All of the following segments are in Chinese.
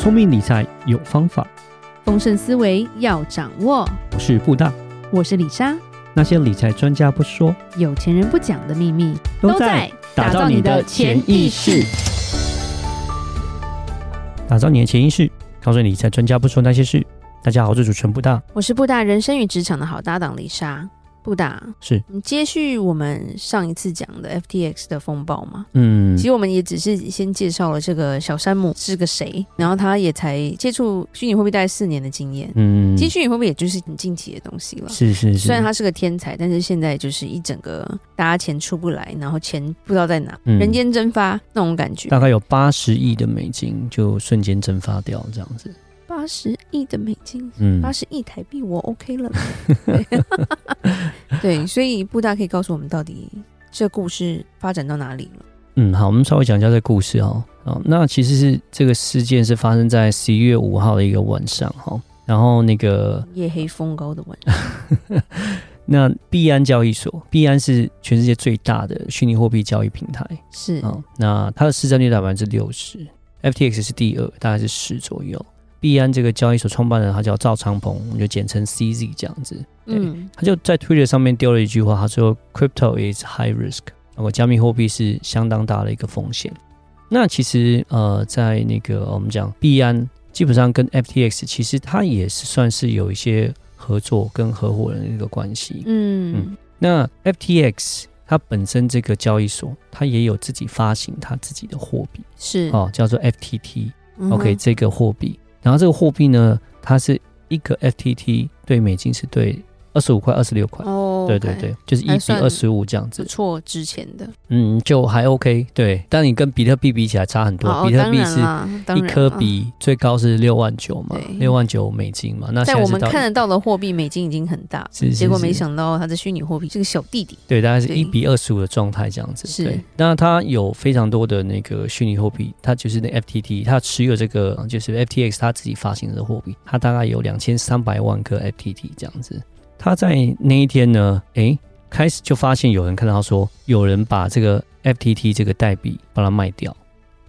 聪明理财有方法，丰盛思维要掌握。我是布大，我是李莎。那些理财专家不说，有钱人不讲的秘密，都在打造你的潜意识。打造你的潜意识，告诉你理财专家不说那些事。大家好，我是主持人布大，我是布大人生与职场的好搭档李莎。布大是接续我们上一次讲的 FTX 的风暴嘛？嗯，其实我们也只是先介绍了这个小山姆是个谁，然后他也才接触虚拟货币大概四年的经验。嗯，其实虚拟货币也就是很近期的东西了。是是是，虽然他是个天才，但是现在就是一整个大家钱出不来，然后钱不知道在哪，嗯、人间蒸发那种感觉。大概有八十亿的美金就瞬间蒸发掉，这样子。八十亿的美金，嗯，八十亿台币，我 OK 了。对，对，所以布大可以告诉我们，到底这故事发展到哪里了？嗯，好，我们稍微讲一下这个故事哦。哦，那其实是这个事件是发生在十一月五号的一个晚上哈。然后那个夜黑风高的晚上，那币安交易所，币安是全世界最大的虚拟货币交易平台，是啊、哦。那它的市占率达百分之六十，FTX 是第二，大概是十左右。币安这个交易所创办人，他叫赵长鹏，我们就简称 CZ 这样子。对，嗯，他就在 Twitter 上面丢了一句话，他说：“Crypto is high risk，那么加密货币是相当大的一个风险。”那其实呃，在那个我们讲币安，基本上跟 FTX 其实它也是算是有一些合作跟合伙人的一个关系。嗯嗯。那 FTX 它本身这个交易所，它也有自己发行它自己的货币，是哦，叫做 FTT。嗯、OK，这个货币。然后这个货币呢，它是一个 FTT 对美金是对二十五块、二十六块。对对对，就是一比二十五这样子。不错，之前的。嗯，就还 OK。对，但你跟比特币比起来差很多。哦、比特币是一颗比最高是六万九嘛，六万九美金嘛。那在我们看得到的货币，美金已经很大，是是是，结果没想到它的虚拟货币是个小弟弟。对，大概是一比二十五的状态这样子。是。那它有非常多的那个虚拟货币，它就是那 FTT，它持有这个就是 FTX 它自己发行的货币，它大概有两千三百万颗 FTT 这样子。他在那一天呢，诶，开始就发现有人看到说，有人把这个 FTT 这个代币把它卖掉，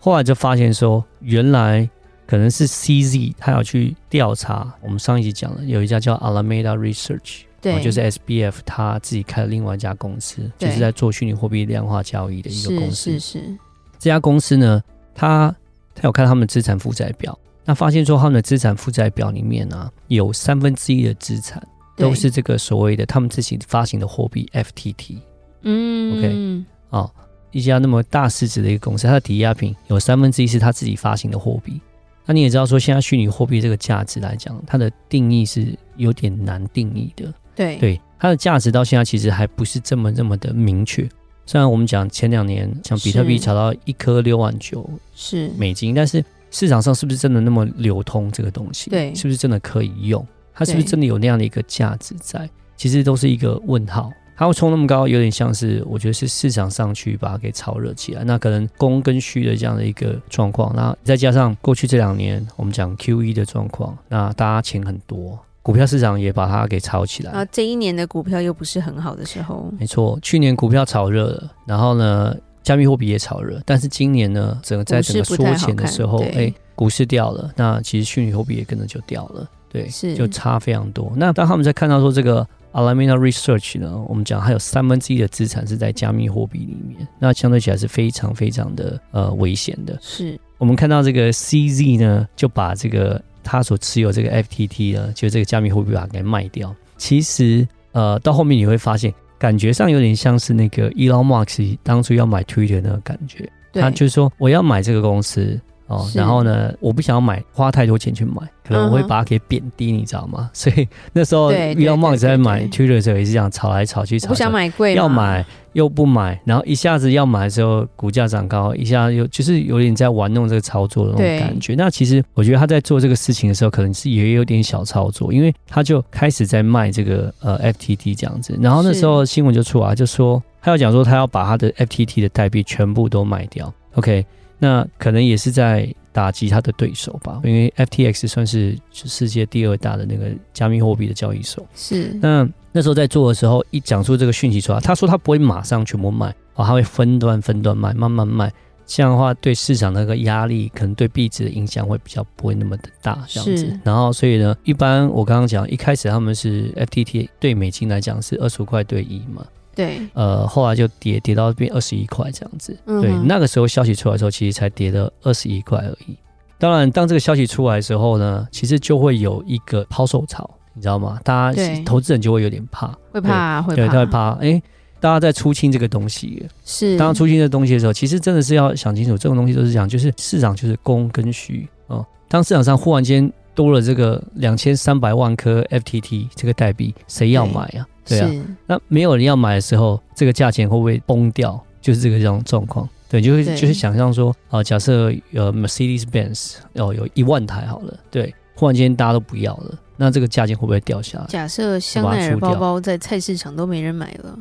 后来就发现说，原来可能是 CZ 他要去调查。我们上一集讲了，有一家叫 Alameda Research，对，就是 SBF 他自己开了另外一家公司，就是在做虚拟货币量化交易的一个公司。是是是。这家公司呢，他他有看他们的资产负债表，那发现说他们的资产负债表里面呢、啊，有三分之一的资产。都是这个所谓的他们自己发行的货币 FTT，嗯，OK，哦，一家那么大市值的一个公司，它的抵押品有三分之一是他自己发行的货币。那你也知道说，现在虚拟货币这个价值来讲，它的定义是有点难定义的。对对，它的价值到现在其实还不是这么这么的明确。虽然我们讲前两年像比特币炒到一颗六万九是美金，但是市场上是不是真的那么流通这个东西？对，是不是真的可以用？它是不是真的有那样的一个价值在？其实都是一个问号。它会冲那么高，有点像是我觉得是市场上去把它给炒热起来。那可能供跟需的这样的一个状况，那再加上过去这两年我们讲 QE 的状况，那大家钱很多，股票市场也把它给炒起来。啊，这一年的股票又不是很好的时候。没错，去年股票炒热了，然后呢，加密货币也炒热，但是今年呢，整个在整个缩钱的时候，哎，股市掉了，那其实虚拟货币也跟着就掉了。对，是就差非常多。那当他们在看到说这个 Alameda Research 呢，我们讲还有三分之一的资产是在加密货币里面，那相对起来是非常非常的呃危险的。是我们看到这个 CZ 呢，就把这个他所持有这个 FTT 呢，就这个加密货币把它给卖掉。其实呃到后面你会发现，感觉上有点像是那个 Elon Musk 当初要买 Twitter 那个感觉，他就是说我要买这个公司。哦，然后呢，我不想要买，花太多钱去买，可能我会把它给贬低，你知道吗？所以那时候 Elon Musk 在买 Twitter 的时候也是这样炒来炒去，炒，不想买贵，要买又不买，然后一下子要买的时候股价涨高，一下又就是有点在玩弄这个操作的那种感觉。那其实我觉得他在做这个事情的时候，可能是也有点小操作，因为他就开始在卖这个呃 FTT 这样子，然后那时候新闻就出来，就说他要讲说他要把他的 FTT 的代币全部都卖掉。OK，那可能也是在。打击他的对手吧，因为 FTX 算是世界第二大的那个加密货币的交易所。是，那那时候在做的时候，一讲出这个讯息出来，他说他不会马上全部卖，哦，他会分段分段卖，慢慢卖。这样的话对市场那个压力，可能对币值的影响会比较不会那么的大，这样子。然后所以呢，一般我刚刚讲一开始他们是 FTT 对美金来讲是二十五块对一嘛。对，呃，后来就跌跌到变二十一块这样子。嗯、对，那个时候消息出来的时候，其实才跌了二十一块而已。当然，当这个消息出来的时候呢，其实就会有一个抛售潮，你知道吗？大家投资人就会有点怕，会怕，会怕，对，他会怕。哎，大家在出清这个东西，是当出清这个东西的时候，其实真的是要想清楚，这种东西都是讲，就是市场就是供跟需哦。当市场上忽然间多了这个两千三百万颗 FTT 这个代币，谁要买啊？对啊，那没有人要买的时候，这个价钱会不会崩掉？就是这个这种状况。对，就会就是想象说，啊、呃，假设呃 Mercedes Benz 哦有一万台好了，对，忽然间大家都不要了，那这个价钱会不会掉下来？假设香奈儿包包在菜市场都没人买了，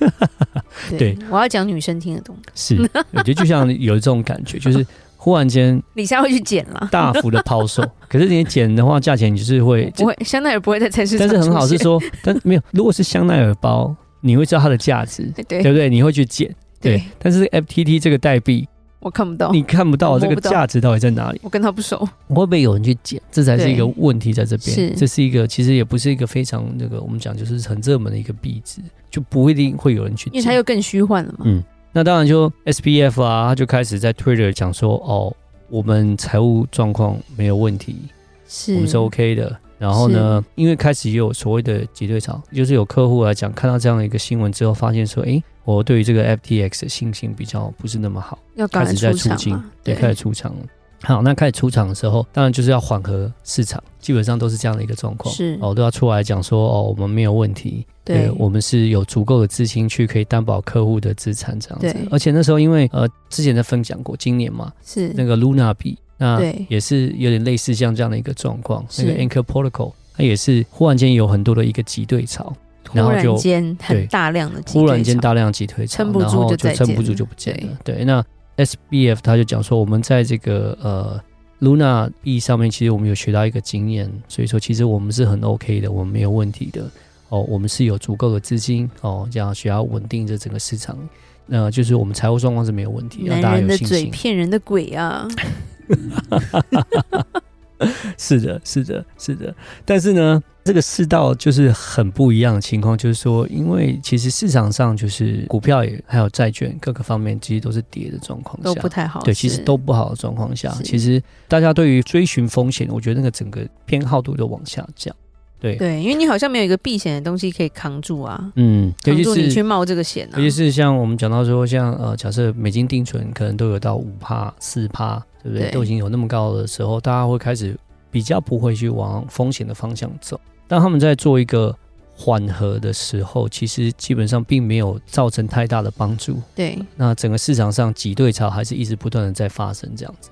对，对我要讲女生听得懂。是，我觉得就像有这种感觉，就是忽然间李莎会去捡了，大幅的抛售。可是你捡的话，价钱就是会不会香奈儿不会在菜市场，但是很好是说，但没有，如果是香奈儿包，你会知道它的价值，对，对不对？你会去捡。对，对，但是 FTT 这个代币我看不到，你看不到这个价值到底在哪里？我跟他不熟，会不会有人去捡？这才是一个问题在这边。是，这是一个其实也不是一个非常那个我们讲就是很热门的一个币值，就不一定会有人去捡。因为它又更虚幻了嘛。嗯，那当然就 SPF 啊，他就开始在 Twitter 讲说，哦，我们财务状况没有问题，是我们是 OK 的。然后呢，因为开始也有所谓的挤兑潮，就是有客户来讲，看到这样的一个新闻之后，发现说，哎。我对于这个 FTX 的信心比较不是那么好，要开始在出清，对，开始出场了。好，那开始出场的时候，当然就是要缓和市场，基本上都是这样的一个状况。是哦，都要出来讲说哦，我们没有问题，对，对我们是有足够的资金去可以担保客户的资产这样子。而且那时候因为呃之前在分享过，今年嘛是那个 Luna 币，那也是有点类似像这样的一个状况，那个 Anchor Protocol 它也是忽然间有很多的一个挤兑潮。然后就突然间很大量的突然间大量挤兑潮，撑不住就撑不住就不见了。对，对，那 SBF 他就讲说，我们在这个呃 Luna 币上面，其实我们有学到一个经验，所以说其实我们是很 OK 的，我们没有问题的。哦，我们是有足够的资金哦，这样需要稳定这整个市场。那、呃、就是我们财务状况是没有问题，让大家有信心。骗人的鬼啊！是的，是的，是的。但是呢，这个世道就是很不一样的情况，就是说，因为其实市场上就是股票也还有债券各个方面，其实都是跌的状况下，都不太好。对，其实都不好的状况下，其实大家对于追寻风险，我觉得那个整个偏好度都往下降。对对，因为你好像没有一个避险的东西可以扛住啊。嗯，扛住你去冒这个险啊。尤其是像我们讲到说，像呃，假设美金定存可能都有到五趴、四趴。对不对？都已经有那么高的时候，大家会开始比较不会去往风险的方向走。当他们在做一个缓和的时候，其实基本上并没有造成太大的帮助。对，那整个市场上挤兑潮还是一直不断的在发生，这样子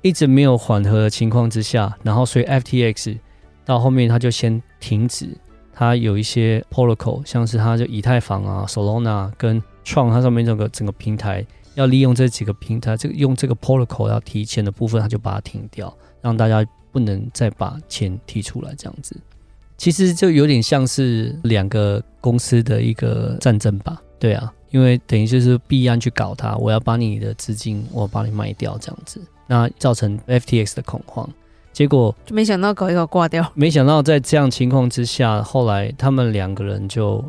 一直没有缓和的情况之下，然后所以 FTX 到后面它就先停止，它有一些 protocol，像是它就以太坊啊、Solana 跟 Tron 它上面这个整个平台。要利用这几个平台，这个用这个 protocol 要提钱的部分，他就把它停掉，让大家不能再把钱提出来。这样子，其实就有点像是两个公司的一个战争吧？对啊，因为等于就是币安去搞它，我要把你的资金，我把你卖掉，这样子，那造成 FTX 的恐慌，结果就没想到搞一搞挂掉。没想到在这样情况之下，后来他们两个人就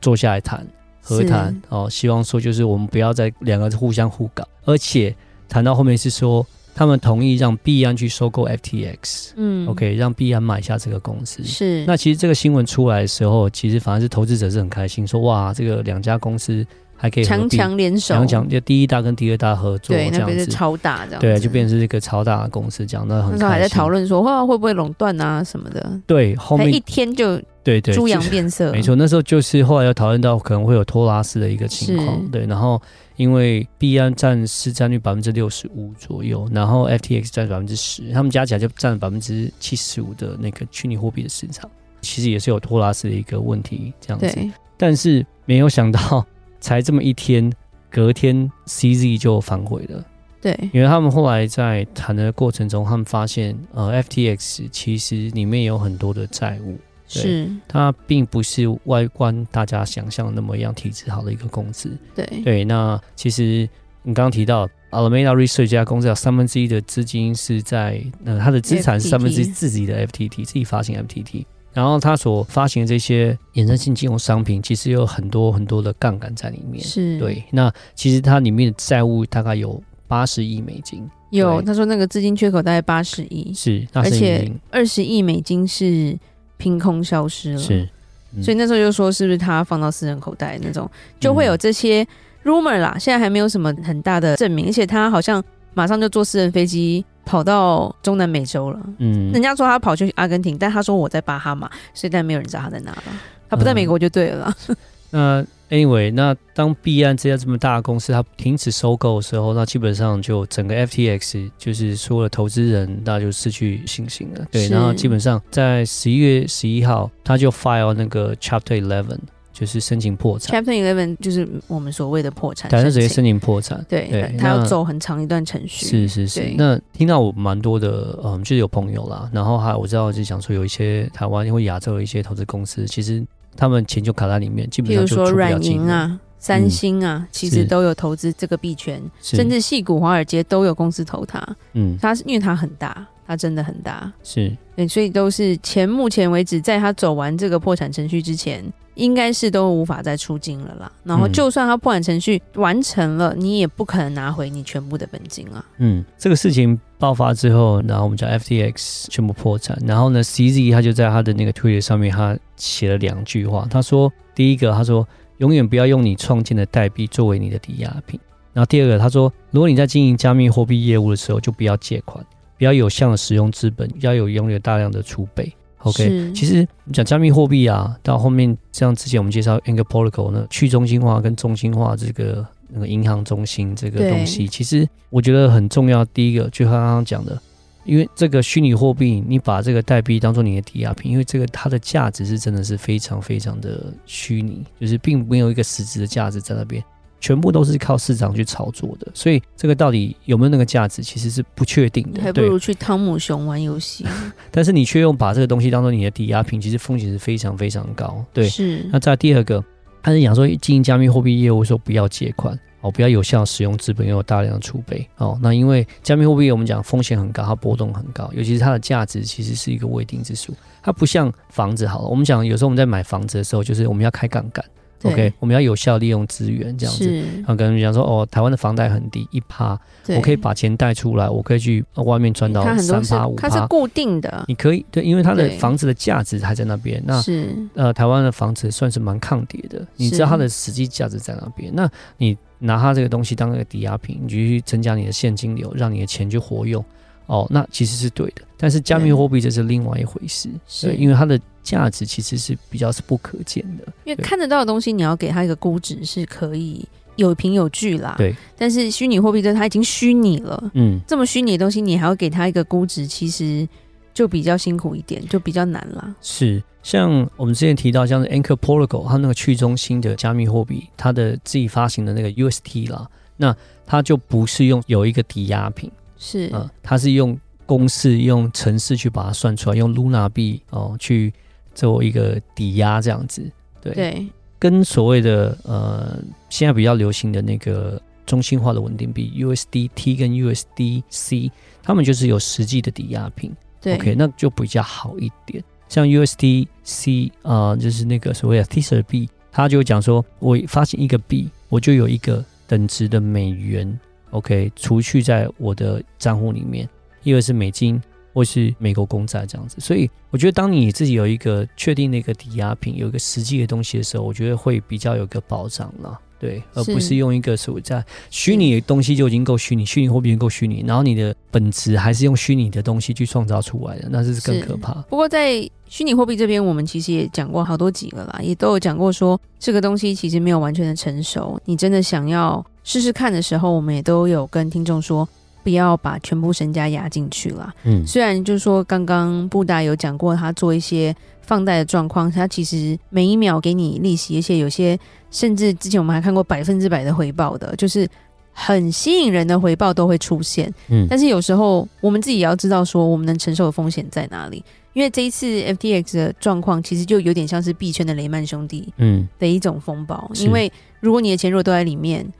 坐下来谈。和谈哦，希望说就是我们不要再两个互相互搞，而且谈到后面是说他们同意让币安去收购 FTX，嗯，OK，让币安买下这个公司。是，那其实这个新闻出来的时候，其实反而是投资者是很开心，说哇，这个两家公司。还可以强强联手，强强就第一大跟第二大合作，对，那边是超大这样，对，就变成是一个超大的公司，讲的很。那时候还在讨论说，哇，会不会垄断啊什么的？对，后面一天就对对猪羊变色，没错。那时候就是后来又讨论到可能会有托拉斯的一个情况，对。然后因为币安占市占率百分之六十五左右，然后 FTX 占百分之十，他们加起来就占了百分之七十五的那个虚拟货币的市场，其实也是有托拉斯的一个问题这样子。但是没有想到，才这么一天。隔天，CZ 就反悔了。对，因为他们后来在谈的过程中，他们发现，呃，FTX 其实里面有很多的债务，是。它并不是外观大家想象的那么样体质好的一个公司。对。对，那其实你刚刚提到，Alameda Research 这家公司有三分之一的资金是在呃，它的资产是三分之一自己的 FTT 自己发行 FTT，然后它所发行的这些衍生性金融商品，其实有很多很多的杠杆在里面。是。对，那其实它里面的债务大概有八十亿美金。有，他说那个资金缺口大概八十亿，是，而且二十亿美金是凭空消失了。是，嗯、所以那时候就说是不是他放到私人口袋那种，就会有这些。rumor 啦，现在还没有什么很大的证明，而且他好像马上就坐私人飞机跑到中南美洲了。嗯，人家说他跑去阿根廷，但他说我在巴哈马，所以但没有人知道他在哪了。他不在美国就对了。嗯、那 anyway，那当币安这家这么大的公司它停止收购的时候，那基本上就整个 FTX 就是所有的投资人，那就失去信心了。对，然后基本上在十一月十一号，他就 file 那个 Chapter Eleven。就是申请破产，Chapter Eleven 就是我们所谓的破产，但是直接申请破产，对，对他要走很长一段程序。是是是，那听到我蛮多的，嗯，就是有朋友啦，然后还我知道就讲说有一些台湾或亚洲的一些投资公司，其实他们钱就卡在里面，基本上就比如说软银啊、三星啊，嗯、其实都有投资这个币圈，甚至细谷、华尔街都有公司投它。嗯，它是因为它很大。它真的很大，是对，所以都是前目前为止，在他走完这个破产程序之前，应该是都无法再出金了啦。然后，就算他破产程序完成了，你也不可能拿回你全部的本金啊。嗯，这个事情爆发之后，然后我们叫 FTX 全部破产，然后呢，CZ 他就在他的那个 Twitter 上面，他写了两句话，他说：第一个，他说永远不要用你创建的代币作为你的抵押品。然后第二个，他说如果你在经营加密货币业务的时候，就不要借款。比较有效的使用资本，要有拥有大量的储备。OK，其实讲加密货币啊，到后面像之前我们介绍 Anchor Protocol 呢，去中心化跟中心化这个那个银行中心这个东西，其实我觉得很重要。第一个就刚刚讲的，因为这个虚拟货币，你把这个代币当做你的抵押品，因为这个它的价值是真的是非常非常的虚拟，就是并没有一个实质的价值在那边。全部都是靠市场去炒作的，所以这个到底有没有那个价值，其实是不确定的。还不如去汤姆熊玩游戏。但是你却用把这个东西当做你的抵押品，其实风险是非常非常高。对，是。那再第二个，他是讲说经营加密货币业务的时候不要借款哦，不要有效使用资本，要有大量的储备哦。那因为加密货币我们讲风险很高，它波动很高，尤其是它的价值其实是一个未定之数。它不像房子好了，我们讲有时候我们在买房子的时候，就是我们要开杠杆。OK，我们要有效利用资源，这样子。然后跟人讲说，哦，台湾的房贷很低，一趴，我可以把钱贷出来，我可以去外面赚到三趴五趴。它是固定的，你可以对，因为它的房子的价值还在那边。那是呃，台湾的房子算是蛮抗跌的，你知道它的实际价值在那边。那你拿它这个东西当一个抵押品，你就去增加你的现金流，让你的钱去活用。哦，那其实是对的。但是加密货币这是另外一回事，是因为它的。价值其实是比较是不可见的，因为看得到的东西，你要给它一个估值是可以有凭有据啦。对，但是虚拟货币这它已经虚拟了，嗯，这么虚拟的东西，你还要给它一个估值，其实就比较辛苦一点，就比较难啦。是，像我们之前提到，像是 Anchor Protocol 它那个去中心的加密货币，它的自己发行的那个 UST 啦，那它就不是用有一个抵押品，是，嗯，它是用公式用程式去把它算出来，用 Luna 币哦去。做一个抵押这样子，对，对，跟所谓的呃现在比较流行的那个中心化的稳定币 USDT 跟 USDC，他们就是有实际的抵押品，对，OK，那就比较好一点。像 USDC 啊、呃，就是那个所谓的 Tether 币，他就讲说，我发行一个币，我就有一个等值的美元，OK，除去在我的账户里面，一个是美金。或是美国公债这样子，所以我觉得当你自己有一个确定的一个抵押品，有一个实际的东西的时候，我觉得会比较有个保障了，对，而不是用一个所谓在虚拟的东西就已经够虚拟，虚拟货币够虚拟，然后你的本质还是用虚拟的东西去创造出来的，那这是更可怕。不过在虚拟货币这边，我们其实也讲过好多集了啦，也都有讲过说这个东西其实没有完全的成熟，你真的想要试试看的时候，我们也都有跟听众说。不要把全部身家压进去了。嗯，虽然就是说，刚刚布达有讲过，他做一些放贷的状况，他其实每一秒给你利息，而且有些甚至之前我们还看过百分之百的回报的，就是很吸引人的回报都会出现。嗯，但是有时候我们自己也要知道说，我们能承受的风险在哪里。因为这一次 FTX 的状况，其实就有点像是币圈的雷曼兄弟嗯的一种风暴。因为如果你的钱如果都在里面。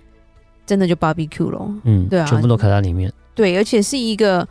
真的就 barbecue 了。嗯，对啊，全部都卡在里面。对，而且是一个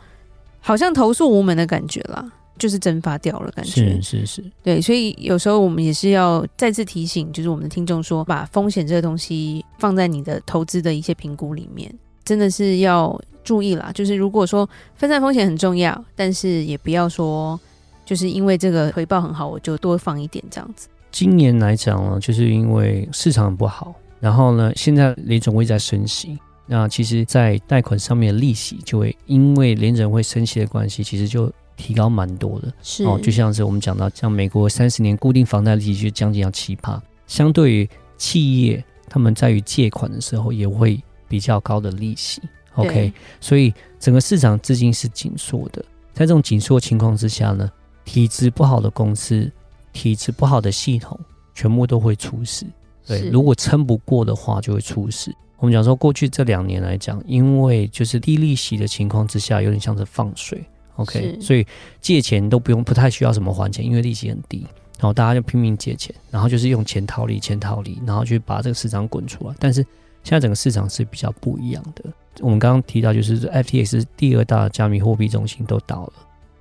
好像投诉无门的感觉啦，就是蒸发掉了感觉。是是是，对，所以有时候我们也是要再次提醒，就是我们的听众说，把风险这个东西放在你的投资的一些评估里面，真的是要注意啦。就是如果说分散风险很重要，但是也不要说就是因为这个回报很好，我就多放一点这样子。今年来讲呢，就是因为市场很不好，然后呢，现在联准会在升息。那其实，在贷款上面的利息就会因为联准会升息的关系，其实就提高蛮多的。是哦，就像是我们讲到，像美国三十年固定房贷利息就将近要七趴，相对于企业，他们在于借款的时候也会比较高的利息。OK，所以整个市场资金是紧缩的。在这种紧缩情况之下呢，体质不好的公司、体质不好的系统，全部都会出事。对，如果撑不过的话，就会出事。我们讲说，过去这两年来讲，因为就是低利息的情况之下，有点像是放水，OK，所以借钱都不用，不太需要什么还钱，因为利息很低，然后大家就拼命借钱，然后就是用钱套利，钱套利，然后去把这个市场滚出来。但是现在整个市场是比较不一样的。我们刚刚提到，就是 FTX 第二大加密货币中心都倒了，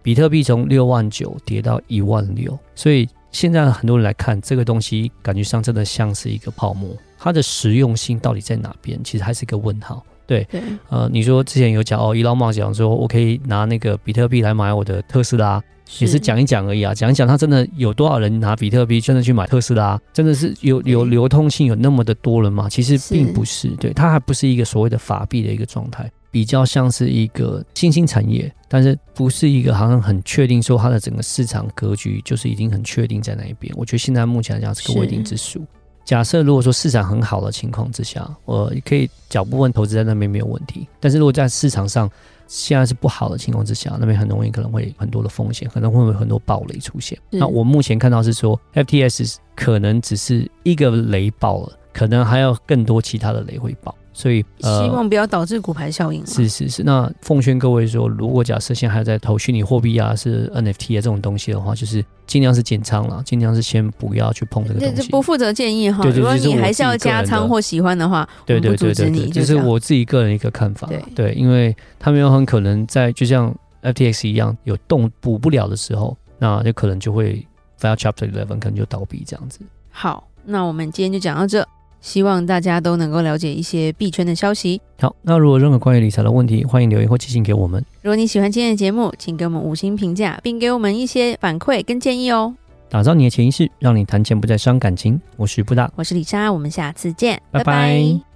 比特币从六万九跌到一万六，所以现在很多人来看这个东西，感觉上真的像是一个泡沫。它的实用性到底在哪边？其实还是一个问号。对，对呃，你说之前有讲哦，伊隆马讲说我可以拿那个比特币来买我的特斯拉，是也是讲一讲而已啊，讲一讲，他真的有多少人拿比特币真的去买特斯拉？真的是有有流通性有那么的多人吗？其实并不是，是对，它还不是一个所谓的法币的一个状态，比较像是一个新兴产业，但是不是一个好像很确定说它的整个市场格局就是已经很确定在那一边。我觉得现在目前来讲是个未定之数。假设如果说市场很好的情况之下，我可以小部分投资在那边没有问题。但是如果在市场上现在是不好的情况之下，那边很容易可能会很多的风险，可能会有很多暴雷出现。那我目前看到是说，FTS 可能只是一个雷爆了，可能还有更多其他的雷会爆。所以，呃、希望不要导致骨牌效应。是是是，那奉劝各位说，如果假设现在还在投虚拟货币啊，是 NFT 啊这种东西的话，就是尽量是减仓了，尽量是先不要去碰这个东西。不负责建议哈。对，对，如果你还是要加仓或喜欢的话，对对对对对，就是我自己个人一个看法。对，对，因为他们有很可能在就像 FTX 一样有动补不了的时候，那就可能就会 file Chapter Eleven，可能就倒闭这样子。好，那我们今天就讲到这。希望大家都能够了解一些币圈的消息。好，那如果任何关于理财的问题，欢迎留言或寄信给我们。如果你喜欢今天的节目，请给我们五星评价，并给我们一些反馈跟建议哦。打造你的潜意识，让你谈钱不再伤感情。我是布达，我是李莎，我们下次见，拜拜。拜拜。